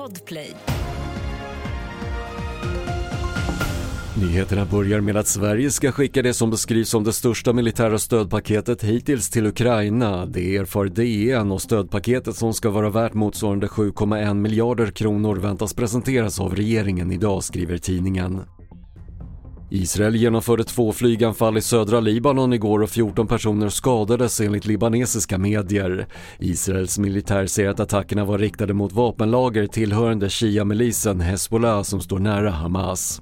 Podplay. Nyheterna börjar med att Sverige ska skicka det som beskrivs som det största militära stödpaketet hittills till Ukraina. Det erfar DN och stödpaketet som ska vara värt motsvarande 7,1 miljarder kronor väntas presenteras av regeringen idag, skriver tidningen. Israel genomförde två flyganfall i södra Libanon igår och 14 personer skadades enligt libanesiska medier. Israels militär säger att attackerna var riktade mot vapenlager tillhörande Shia-milisen Hezbollah som står nära Hamas.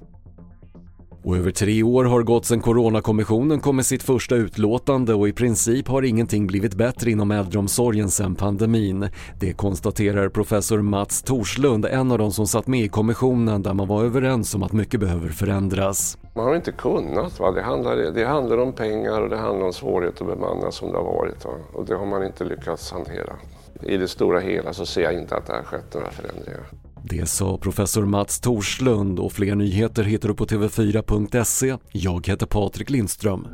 Och över tre år har gått sedan Coronakommissionen kom med sitt första utlåtande och i princip har ingenting blivit bättre inom äldreomsorgen sedan pandemin. Det konstaterar professor Mats Torslund, en av de som satt med i kommissionen där man var överens om att mycket behöver förändras. Man har inte kunnat. Va? Det, handlar, det handlar om pengar och det handlar om svårighet att bemanna som det har varit. Va? Och det har man inte lyckats hantera. I det stora hela så ser jag inte att det har skett några förändringar. Det sa professor Mats Torslund och fler nyheter hittar du på tv4.se. Jag heter Patrik Lindström.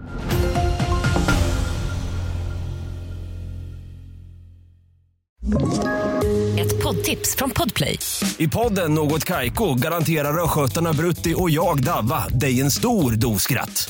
Ett poddtips från Podplay. I podden Något Kaiko garanterar östgötarna Brutti och jag, Davva, dig en stor dos skratt.